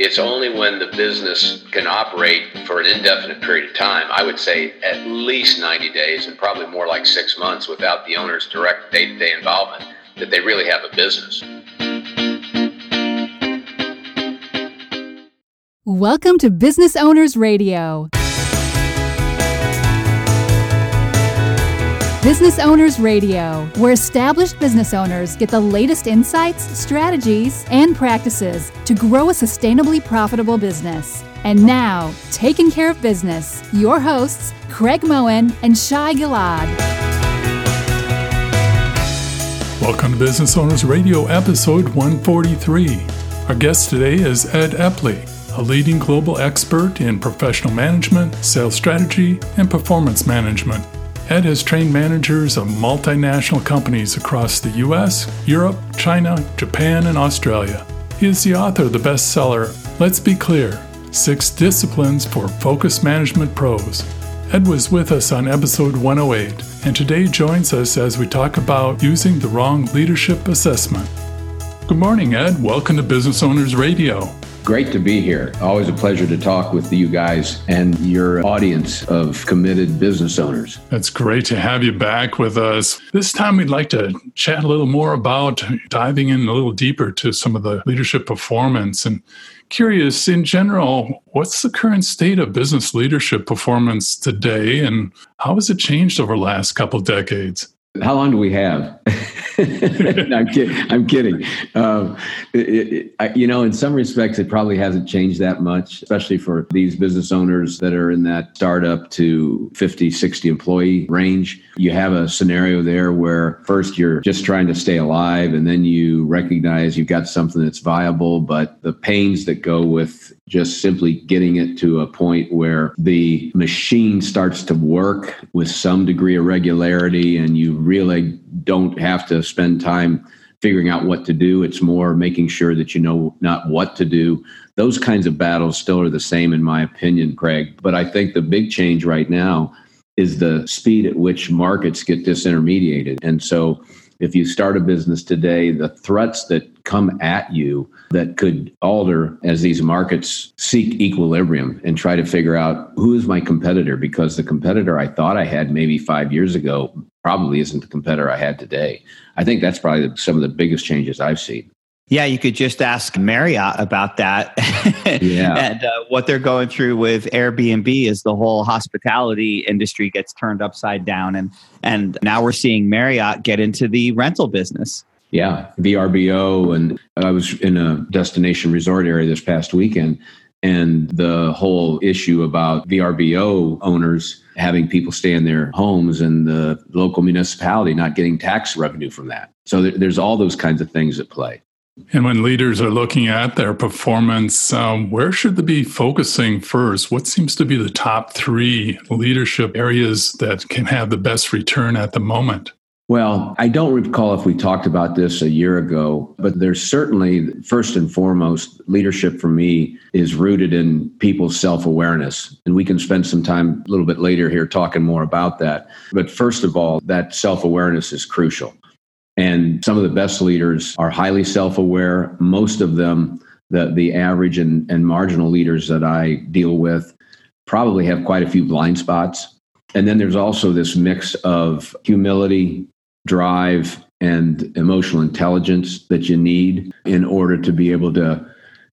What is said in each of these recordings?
It's only when the business can operate for an indefinite period of time, I would say at least 90 days and probably more like six months without the owner's direct day to day involvement, that they really have a business. Welcome to Business Owners Radio. Business Owners Radio, where established business owners get the latest insights, strategies, and practices to grow a sustainably profitable business. And now, taking care of business, your hosts, Craig Moen and Shai Gilad. Welcome to Business Owners Radio, episode 143. Our guest today is Ed Epley, a leading global expert in professional management, sales strategy, and performance management. Ed has trained managers of multinational companies across the US, Europe, China, Japan, and Australia. He is the author of the bestseller, Let's Be Clear Six Disciplines for Focus Management Pros. Ed was with us on episode 108 and today joins us as we talk about using the wrong leadership assessment. Good morning, Ed. Welcome to Business Owners Radio. Great to be here. Always a pleasure to talk with you guys and your audience of committed business owners. It's great to have you back with us. This time, we'd like to chat a little more about diving in a little deeper to some of the leadership performance and curious in general what's the current state of business leadership performance today and how has it changed over the last couple decades how long do we have I'm, kid- I'm kidding. Um, it, it, I, you know, in some respects, it probably hasn't changed that much, especially for these business owners that are in that startup to 50, 60 employee range. You have a scenario there where first you're just trying to stay alive, and then you recognize you've got something that's viable, but the pains that go with just simply getting it to a point where the machine starts to work with some degree of regularity and you really don't have to spend time figuring out what to do. It's more making sure that you know not what to do. Those kinds of battles still are the same, in my opinion, Craig. But I think the big change right now is the speed at which markets get disintermediated. And so if you start a business today, the threats that come at you that could alter as these markets seek equilibrium and try to figure out who is my competitor because the competitor I thought I had maybe five years ago probably isn't the competitor I had today. I think that's probably some of the biggest changes I've seen. Yeah, you could just ask Marriott about that. yeah. and uh, what they're going through with Airbnb is the whole hospitality industry gets turned upside down. And, and now we're seeing Marriott get into the rental business. Yeah, VRBO. And I was in a destination resort area this past weekend. And the whole issue about VRBO owners having people stay in their homes and the local municipality not getting tax revenue from that. So there's all those kinds of things at play. And when leaders are looking at their performance, um, where should they be focusing first? What seems to be the top three leadership areas that can have the best return at the moment? Well, I don't recall if we talked about this a year ago, but there's certainly, first and foremost, leadership for me is rooted in people's self awareness. And we can spend some time a little bit later here talking more about that. But first of all, that self awareness is crucial. And some of the best leaders are highly self aware. Most of them, the, the average and, and marginal leaders that I deal with, probably have quite a few blind spots. And then there's also this mix of humility, drive, and emotional intelligence that you need in order to be able to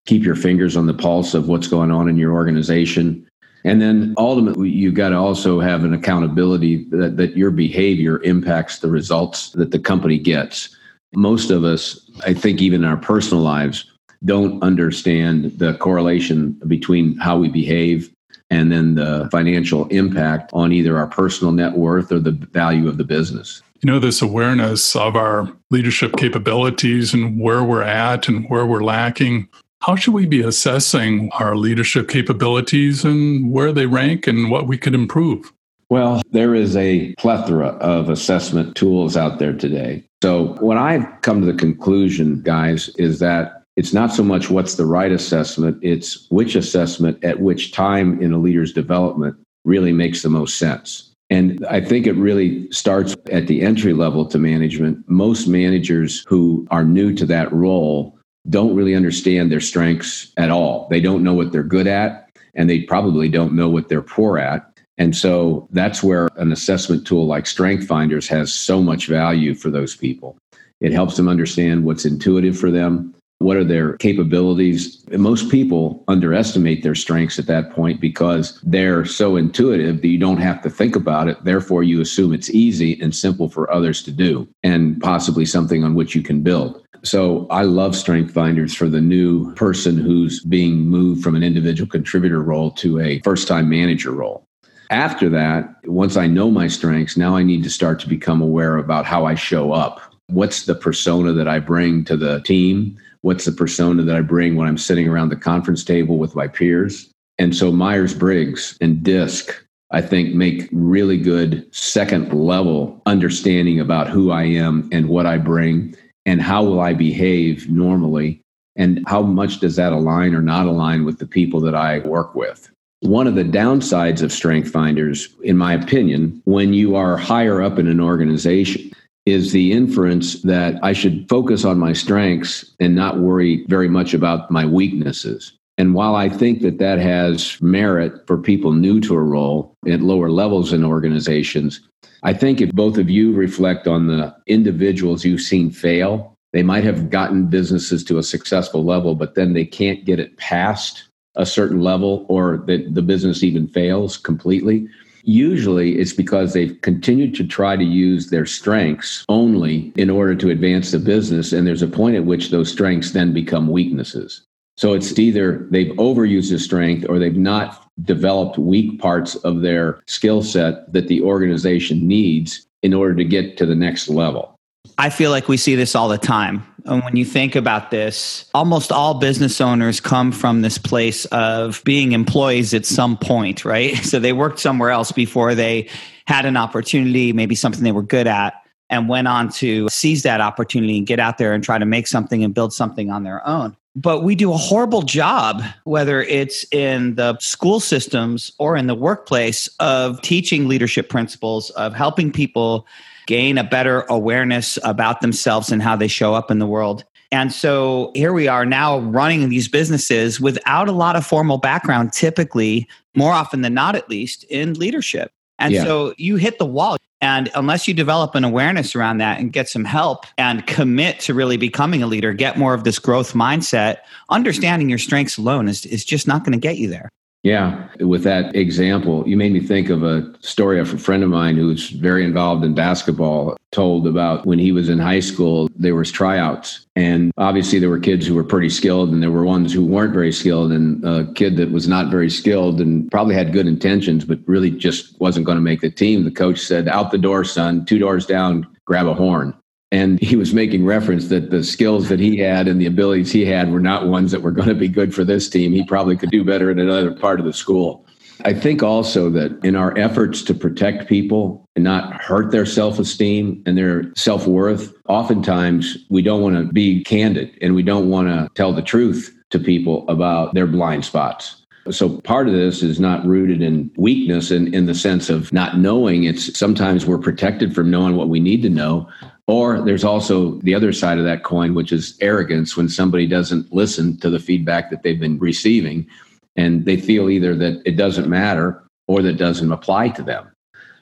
keep your fingers on the pulse of what's going on in your organization and then ultimately, you've got to also have an accountability that, that your behavior impacts the results that the company gets. Most of us, I think, even in our personal lives, don't understand the correlation between how we behave and then the financial impact on either our personal net worth or the value of the business. You know, this awareness of our leadership capabilities and where we're at and where we're lacking how should we be assessing our leadership capabilities and where they rank and what we could improve? Well, there is a plethora of assessment tools out there today. So, what I've come to the conclusion, guys, is that it's not so much what's the right assessment, it's which assessment at which time in a leader's development really makes the most sense. And I think it really starts at the entry level to management. Most managers who are new to that role don't really understand their strengths at all. They don't know what they're good at, and they probably don't know what they're poor at. And so that's where an assessment tool like Strength Finders has so much value for those people. It helps them understand what's intuitive for them, what are their capabilities. Most people underestimate their strengths at that point because they're so intuitive that you don't have to think about it. Therefore, you assume it's easy and simple for others to do and possibly something on which you can build. So I love Strength Finders for the new person who's being moved from an individual contributor role to a first time manager role. After that, once I know my strengths, now I need to start to become aware about how I show up. What's the persona that I bring to the team? What's the persona that I bring when I'm sitting around the conference table with my peers? And so Myers Briggs and DISC, I think, make really good second level understanding about who I am and what I bring and how will I behave normally and how much does that align or not align with the people that I work with. One of the downsides of strength finders, in my opinion, when you are higher up in an organization, is the inference that I should focus on my strengths and not worry very much about my weaknesses. And while I think that that has merit for people new to a role at lower levels in organizations, I think if both of you reflect on the individuals you've seen fail, they might have gotten businesses to a successful level, but then they can't get it past a certain level or that the business even fails completely. Usually it's because they've continued to try to use their strengths only in order to advance the business. And there's a point at which those strengths then become weaknesses. So it's either they've overused a strength or they've not developed weak parts of their skill set that the organization needs in order to get to the next level. I feel like we see this all the time. And when you think about this, almost all business owners come from this place of being employees at some point, right? So they worked somewhere else before they had an opportunity, maybe something they were good at, and went on to seize that opportunity and get out there and try to make something and build something on their own. But we do a horrible job, whether it's in the school systems or in the workplace, of teaching leadership principles, of helping people gain a better awareness about themselves and how they show up in the world. And so here we are now running these businesses without a lot of formal background, typically, more often than not, at least, in leadership. And yeah. so you hit the wall. And unless you develop an awareness around that and get some help and commit to really becoming a leader, get more of this growth mindset, understanding your strengths alone is, is just not going to get you there. Yeah, with that example, you made me think of a story of a friend of mine who's very involved in basketball told about when he was in high school, there was tryouts. And obviously there were kids who were pretty skilled and there were ones who weren't very skilled and a kid that was not very skilled and probably had good intentions, but really just wasn't going to make the team. The coach said, out the door, son, two doors down, grab a horn. And he was making reference that the skills that he had and the abilities he had were not ones that were going to be good for this team. He probably could do better in another part of the school. I think also that in our efforts to protect people and not hurt their self esteem and their self worth, oftentimes we don't want to be candid and we don't want to tell the truth to people about their blind spots. So part of this is not rooted in weakness in, in the sense of not knowing. It's sometimes we're protected from knowing what we need to know, or there's also the other side of that coin, which is arrogance when somebody doesn't listen to the feedback that they've been receiving and they feel either that it doesn't matter or that doesn't apply to them.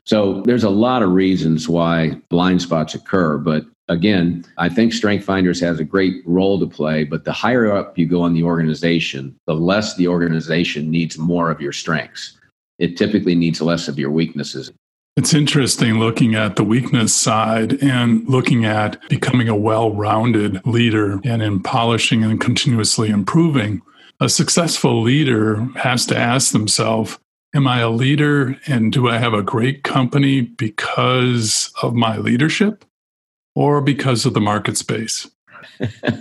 So there's a lot of reasons why blind spots occur. But again, I think Strength Finders has a great role to play. But the higher up you go in the organization, the less the organization needs more of your strengths. It typically needs less of your weaknesses. It's interesting looking at the weakness side and looking at becoming a well rounded leader and in polishing and continuously improving. A successful leader has to ask themselves, Am I a leader and do I have a great company because of my leadership or because of the market space?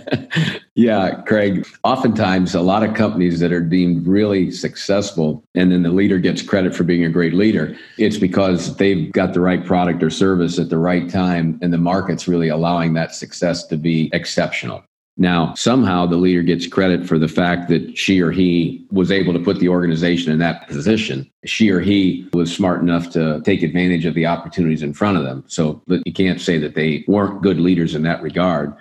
yeah, Craig. Oftentimes, a lot of companies that are deemed really successful, and then the leader gets credit for being a great leader, it's because they've got the right product or service at the right time, and the market's really allowing that success to be exceptional. Now, somehow the leader gets credit for the fact that she or he was able to put the organization in that position. She or he was smart enough to take advantage of the opportunities in front of them. So you can't say that they weren't good leaders in that regard.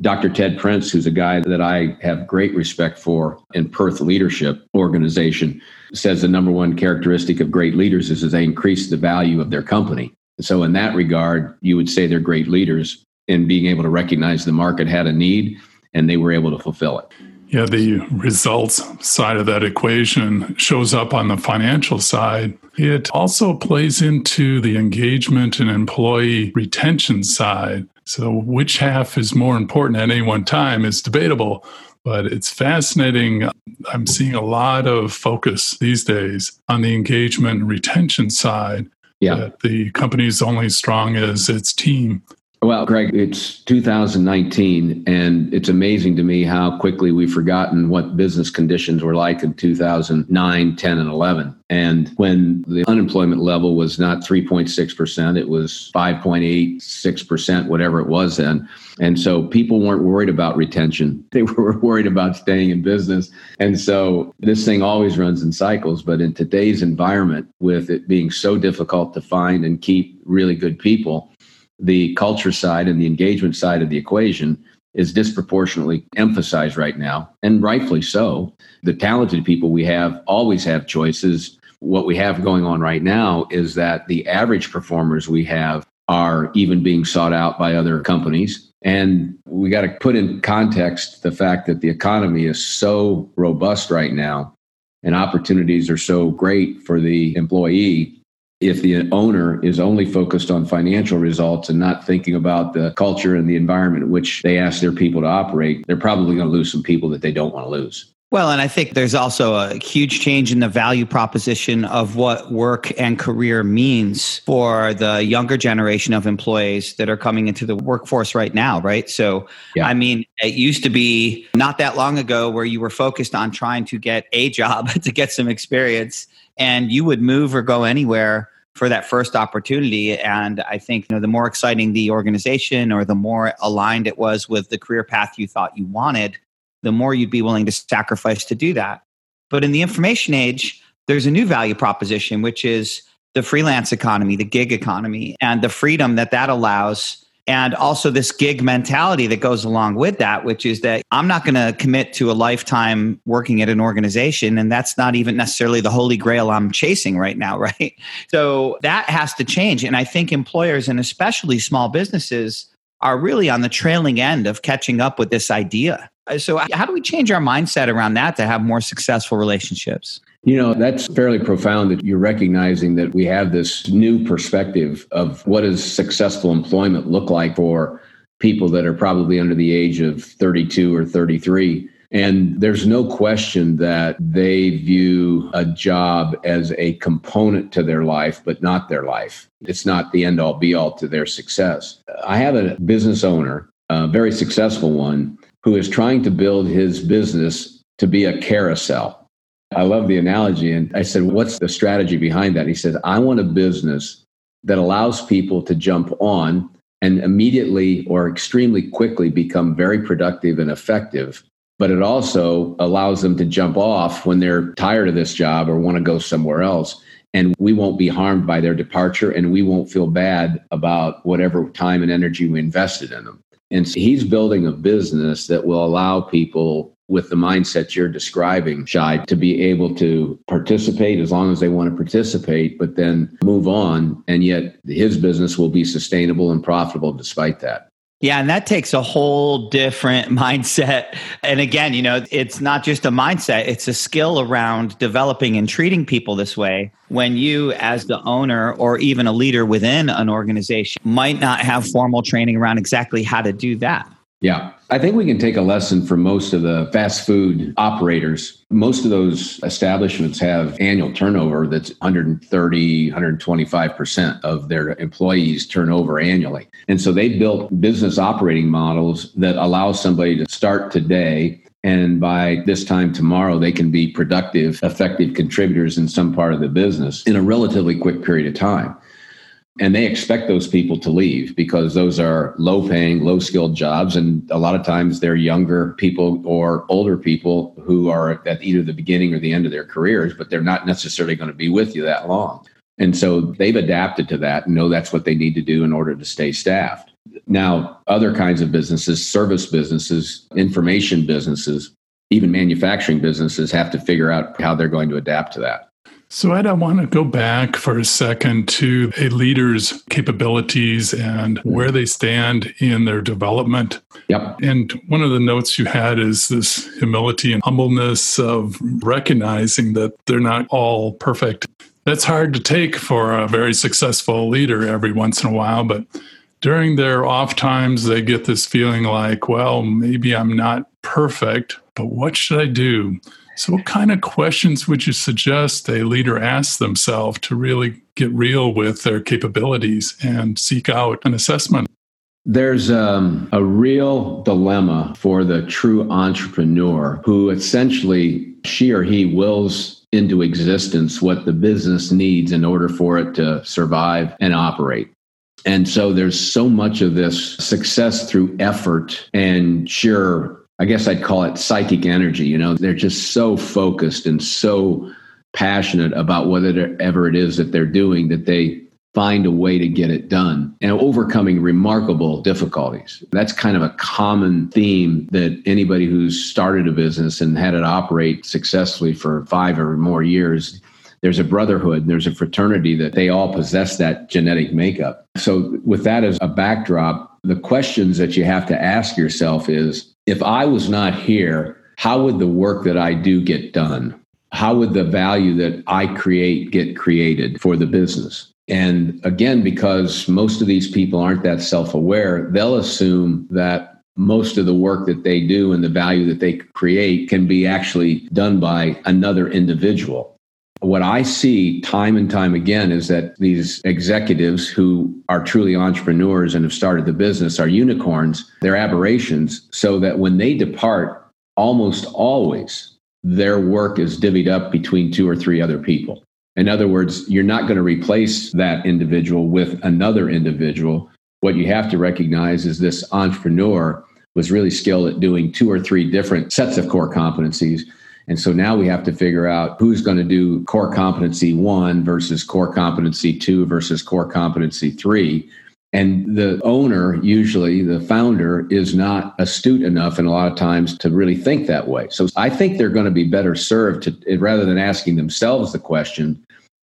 Dr. Ted Prince, who's a guy that I have great respect for in Perth Leadership Organization, says the number one characteristic of great leaders is that they increase the value of their company. So, in that regard, you would say they're great leaders in being able to recognize the market had a need and they were able to fulfill it. Yeah, the results side of that equation shows up on the financial side. It also plays into the engagement and employee retention side. So, which half is more important at any one time is debatable, but it's fascinating. I'm seeing a lot of focus these days on the engagement and retention side. Yeah. the company is only strong as its team. Well, Greg, it's 2019, and it's amazing to me how quickly we've forgotten what business conditions were like in 2009, 10, and 11. And when the unemployment level was not 3.6%, it was 5.86%, whatever it was then. And so people weren't worried about retention. They were worried about staying in business. And so this thing always runs in cycles. But in today's environment, with it being so difficult to find and keep really good people, the culture side and the engagement side of the equation is disproportionately emphasized right now, and rightfully so. The talented people we have always have choices. What we have going on right now is that the average performers we have are even being sought out by other companies. And we got to put in context the fact that the economy is so robust right now and opportunities are so great for the employee if the owner is only focused on financial results and not thinking about the culture and the environment in which they ask their people to operate, they're probably going to lose some people that they don't want to lose. Well, and I think there's also a huge change in the value proposition of what work and career means for the younger generation of employees that are coming into the workforce right now, right? So, yeah. I mean, it used to be not that long ago where you were focused on trying to get a job to get some experience and you would move or go anywhere for that first opportunity. And i think you know the more exciting the organization or the more aligned it was with the career path you thought you wanted the more you'd be willing to sacrifice to do that. But in the information age there's a new value proposition which is the freelance economy the gig economy and the freedom that that allows and also this gig mentality that goes along with that which is that i'm not going to commit to a lifetime working at an organization and that's not even necessarily the holy grail i'm chasing right now right? So that has to change. And i think employers and especially small businesses are really on the trailing end of catching up with this idea uh, so how do we change our mindset around that to have more successful relationships you know, that's fairly profound that you're recognizing that we have this new perspective of what does successful employment look like for people that are probably under the age of 32 or 33. And there's no question that they view a job as a component to their life, but not their life. It's not the end all be all to their success. I have a business owner, a very successful one, who is trying to build his business to be a carousel. I love the analogy. And I said, What's the strategy behind that? He said, I want a business that allows people to jump on and immediately or extremely quickly become very productive and effective. But it also allows them to jump off when they're tired of this job or want to go somewhere else. And we won't be harmed by their departure and we won't feel bad about whatever time and energy we invested in them. And so he's building a business that will allow people with the mindset you're describing, Shai, to be able to participate as long as they want to participate, but then move on. And yet his business will be sustainable and profitable despite that. Yeah, and that takes a whole different mindset. And again, you know, it's not just a mindset, it's a skill around developing and treating people this way. When you, as the owner or even a leader within an organization, might not have formal training around exactly how to do that. Yeah. I think we can take a lesson from most of the fast food operators. Most of those establishments have annual turnover that's 130, 125% of their employees turnover annually. And so they built business operating models that allow somebody to start today and by this time tomorrow, they can be productive, effective contributors in some part of the business in a relatively quick period of time. And they expect those people to leave because those are low paying, low skilled jobs. And a lot of times they're younger people or older people who are at either the beginning or the end of their careers, but they're not necessarily going to be with you that long. And so they've adapted to that and know that's what they need to do in order to stay staffed. Now, other kinds of businesses, service businesses, information businesses, even manufacturing businesses have to figure out how they're going to adapt to that. So, Ed, I want to go back for a second to a leader's capabilities and where they stand in their development. Yep. And one of the notes you had is this humility and humbleness of recognizing that they're not all perfect. That's hard to take for a very successful leader every once in a while, but during their off times, they get this feeling like, well, maybe I'm not perfect, but what should I do? So, what kind of questions would you suggest a leader ask themselves to really get real with their capabilities and seek out an assessment? There's um, a real dilemma for the true entrepreneur who essentially she or he wills into existence what the business needs in order for it to survive and operate. And so there's so much of this success through effort and sheer, I guess I'd call it psychic energy. You know, they're just so focused and so passionate about whatever it is that they're doing that they find a way to get it done and overcoming remarkable difficulties. That's kind of a common theme that anybody who's started a business and had it operate successfully for five or more years there's a brotherhood, there's a fraternity that they all possess that genetic makeup. So, with that as a backdrop, the questions that you have to ask yourself is if I was not here, how would the work that I do get done? How would the value that I create get created for the business? And again, because most of these people aren't that self aware, they'll assume that most of the work that they do and the value that they create can be actually done by another individual. What I see time and time again is that these executives who are truly entrepreneurs and have started the business are unicorns, they're aberrations, so that when they depart, almost always their work is divvied up between two or three other people. In other words, you're not going to replace that individual with another individual. What you have to recognize is this entrepreneur was really skilled at doing two or three different sets of core competencies and so now we have to figure out who's going to do core competency one versus core competency two versus core competency three. And the owner, usually the founder, is not astute enough and a lot of times to really think that way. So I think they're going to be better served to rather than asking themselves the question.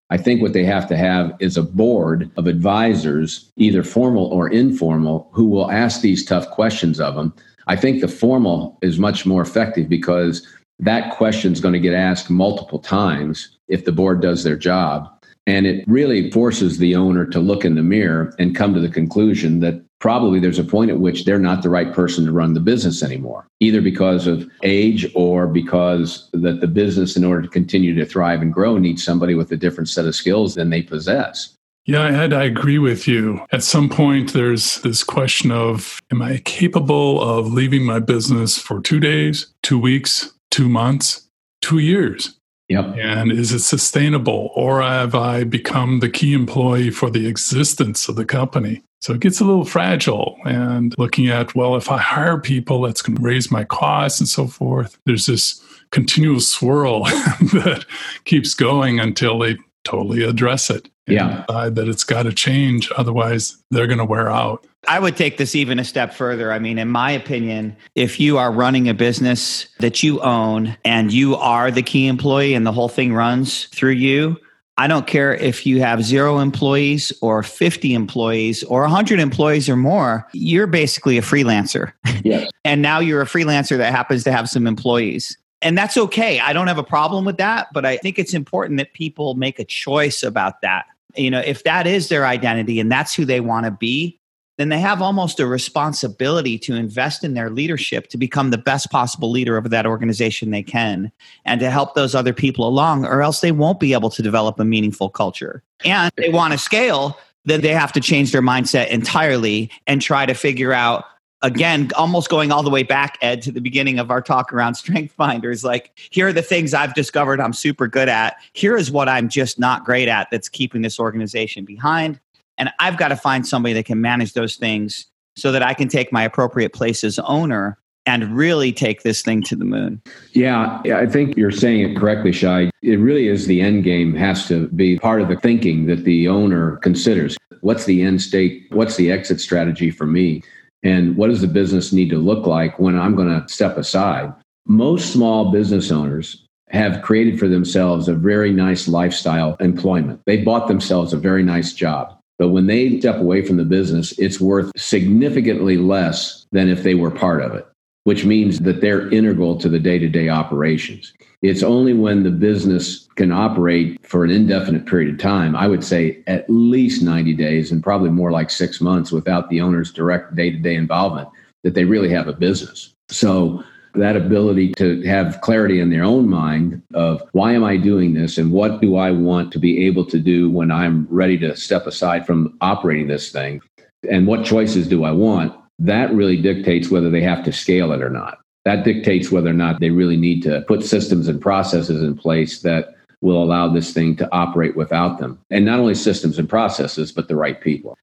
I think what they have to have is a board of advisors, either formal or informal, who will ask these tough questions of them. I think the formal is much more effective because that question is going to get asked multiple times if the board does their job. And it really forces the owner to look in the mirror and come to the conclusion that probably there's a point at which they're not the right person to run the business anymore, either because of age or because that the business, in order to continue to thrive and grow, needs somebody with a different set of skills than they possess. Yeah, Ed, I agree with you. At some point, there's this question of Am I capable of leaving my business for two days, two weeks, two months, two years? Yep. And is it sustainable? Or have I become the key employee for the existence of the company? So it gets a little fragile. And looking at, well, if I hire people, that's going to raise my costs and so forth. There's this continual swirl that keeps going until they totally address it. Yeah. that it's got to change. Otherwise, they're going to wear out. I would take this even a step further. I mean, in my opinion, if you are running a business that you own and you are the key employee and the whole thing runs through you, I don't care if you have zero employees or 50 employees or 100 employees or more, you're basically a freelancer. Yes. and now you're a freelancer that happens to have some employees. And that's okay. I don't have a problem with that, but I think it's important that people make a choice about that. You know, if that is their identity and that's who they want to be, then they have almost a responsibility to invest in their leadership to become the best possible leader of that organization they can and to help those other people along, or else they won't be able to develop a meaningful culture. And they want to scale, then they have to change their mindset entirely and try to figure out again, almost going all the way back, Ed, to the beginning of our talk around Strength Finders. Like, here are the things I've discovered I'm super good at. Here is what I'm just not great at that's keeping this organization behind. And I've got to find somebody that can manage those things so that I can take my appropriate place as owner and really take this thing to the moon. Yeah, I think you're saying it correctly, Shai. It really is the end game has to be part of the thinking that the owner considers. What's the end state? What's the exit strategy for me? And what does the business need to look like when I'm going to step aside? Most small business owners have created for themselves a very nice lifestyle employment. They bought themselves a very nice job. But when they step away from the business, it's worth significantly less than if they were part of it, which means that they're integral to the day to day operations. It's only when the business can operate for an indefinite period of time, I would say at least 90 days and probably more like six months without the owner's direct day to day involvement, that they really have a business. So that ability to have clarity in their own mind of why am I doing this and what do I want to be able to do when I'm ready to step aside from operating this thing and what choices do I want, that really dictates whether they have to scale it or not. That dictates whether or not they really need to put systems and processes in place that will allow this thing to operate without them. And not only systems and processes, but the right people.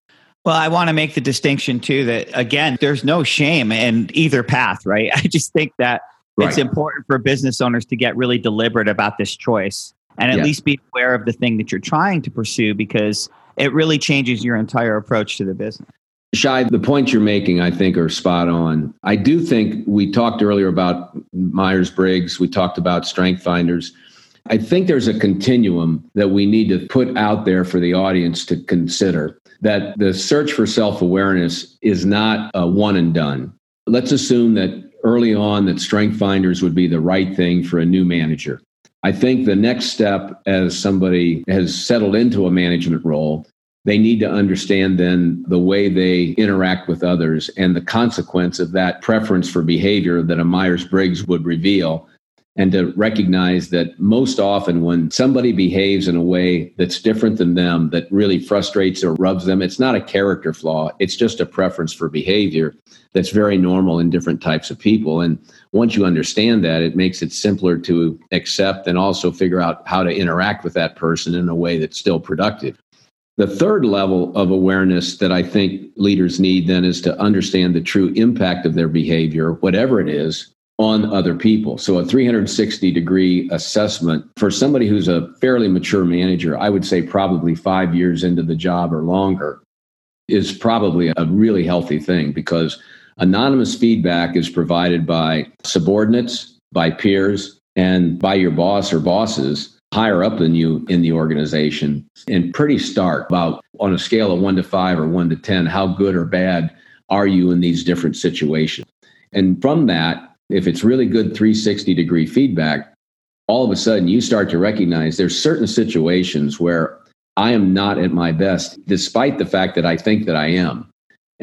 Well, I want to make the distinction too that again, there's no shame in either path, right? I just think that right. it's important for business owners to get really deliberate about this choice and at least be aware of the thing that you're trying to pursue because it really changes your entire approach to the business. Shai, the points you're making, I think, are spot on. I do think we talked earlier about Myers Briggs, we talked about Strength Finders. I think there's a continuum that we need to put out there for the audience to consider that the search for self awareness is not a one and done. Let's assume that early on that strength finders would be the right thing for a new manager. I think the next step as somebody has settled into a management role, they need to understand then the way they interact with others and the consequence of that preference for behavior that a Myers Briggs would reveal and to recognize that most often when somebody behaves in a way that's different than them, that really frustrates or rubs them, it's not a character flaw. It's just a preference for behavior that's very normal in different types of people. And once you understand that, it makes it simpler to accept and also figure out how to interact with that person in a way that's still productive. The third level of awareness that I think leaders need then is to understand the true impact of their behavior, whatever it is, on other people. So a 360 degree assessment for somebody who's a fairly mature manager, I would say probably five years into the job or longer, is probably a really healthy thing because anonymous feedback is provided by subordinates, by peers, and by your boss or bosses higher up than you in the organization and pretty stark about on a scale of one to five or one to 10, how good or bad are you in these different situations? And from that, if it's really good 360 degree feedback, all of a sudden you start to recognize there's certain situations where I am not at my best, despite the fact that I think that I am.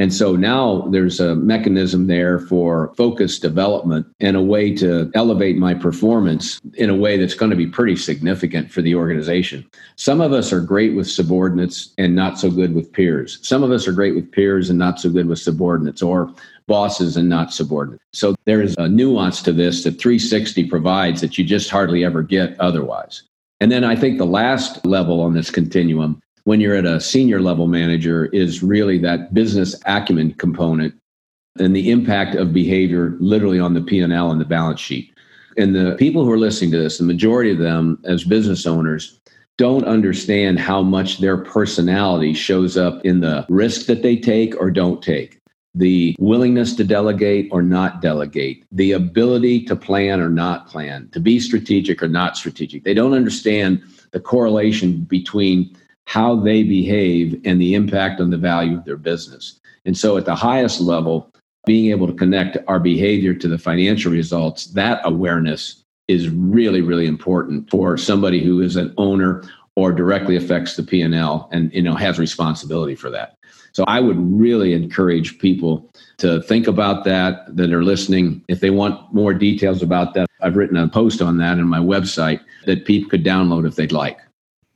And so now there's a mechanism there for focus development and a way to elevate my performance in a way that's going to be pretty significant for the organization. Some of us are great with subordinates and not so good with peers. Some of us are great with peers and not so good with subordinates or bosses and not subordinates. So there is a nuance to this that 360 provides that you just hardly ever get otherwise. And then I think the last level on this continuum when you're at a senior level manager is really that business acumen component and the impact of behavior literally on the P&L and the balance sheet. And the people who are listening to this, the majority of them as business owners don't understand how much their personality shows up in the risk that they take or don't take. The willingness to delegate or not delegate, the ability to plan or not plan, to be strategic or not strategic. They don't understand the correlation between how they behave and the impact on the value of their business. And so at the highest level, being able to connect our behavior to the financial results, that awareness is really, really important for somebody who is an owner or directly affects the P&L and you know has responsibility for that. So I would really encourage people to think about that that are listening. If they want more details about that, I've written a post on that on my website that people could download if they'd like.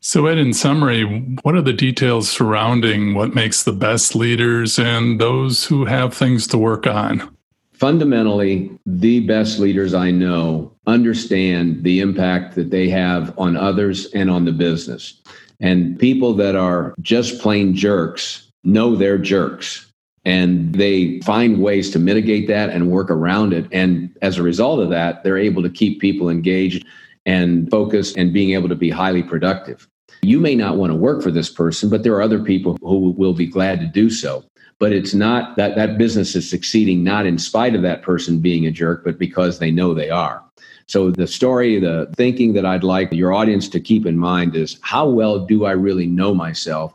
So, Ed, in summary, what are the details surrounding what makes the best leaders and those who have things to work on? Fundamentally, the best leaders I know understand the impact that they have on others and on the business. And people that are just plain jerks know they're jerks and they find ways to mitigate that and work around it. And as a result of that, they're able to keep people engaged and focused and being able to be highly productive. You may not want to work for this person, but there are other people who will be glad to do so. but it's not that that business is succeeding not in spite of that person being a jerk, but because they know they are. So the story, the thinking that I'd like your audience to keep in mind is how well do I really know myself?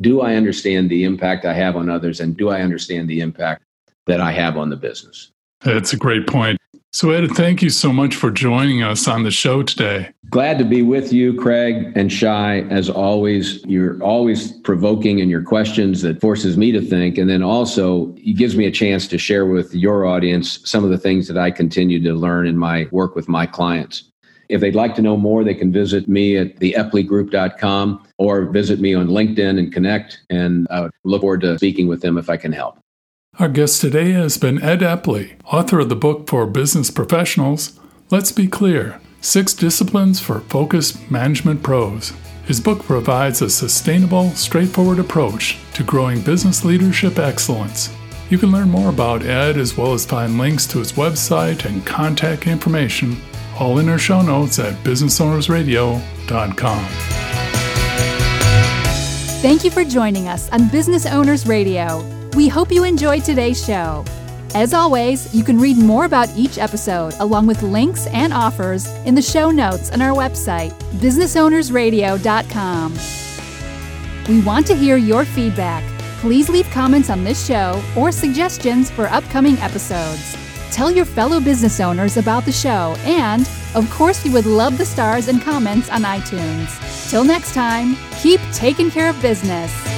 Do I understand the impact I have on others? And do I understand the impact that I have on the business? That's a great point. So, Ed, thank you so much for joining us on the show today. Glad to be with you, Craig and Shai. As always, you're always provoking in your questions that forces me to think. And then also, it gives me a chance to share with your audience some of the things that I continue to learn in my work with my clients. If they'd like to know more, they can visit me at theepleygroup.com or visit me on LinkedIn and connect. And I look forward to speaking with them if I can help. Our guest today has been Ed Epley, author of the book for business professionals, Let's Be Clear Six Disciplines for Focused Management Pros. His book provides a sustainable, straightforward approach to growing business leadership excellence. You can learn more about Ed as well as find links to his website and contact information, all in our show notes at businessownersradio.com. Thank you for joining us on Business Owners Radio. We hope you enjoyed today's show. As always, you can read more about each episode along with links and offers in the show notes on our website, businessownersradio.com. We want to hear your feedback. Please leave comments on this show or suggestions for upcoming episodes. Tell your fellow business owners about the show, and, of course, we would love the stars and comments on iTunes. Till next time, keep taking care of business.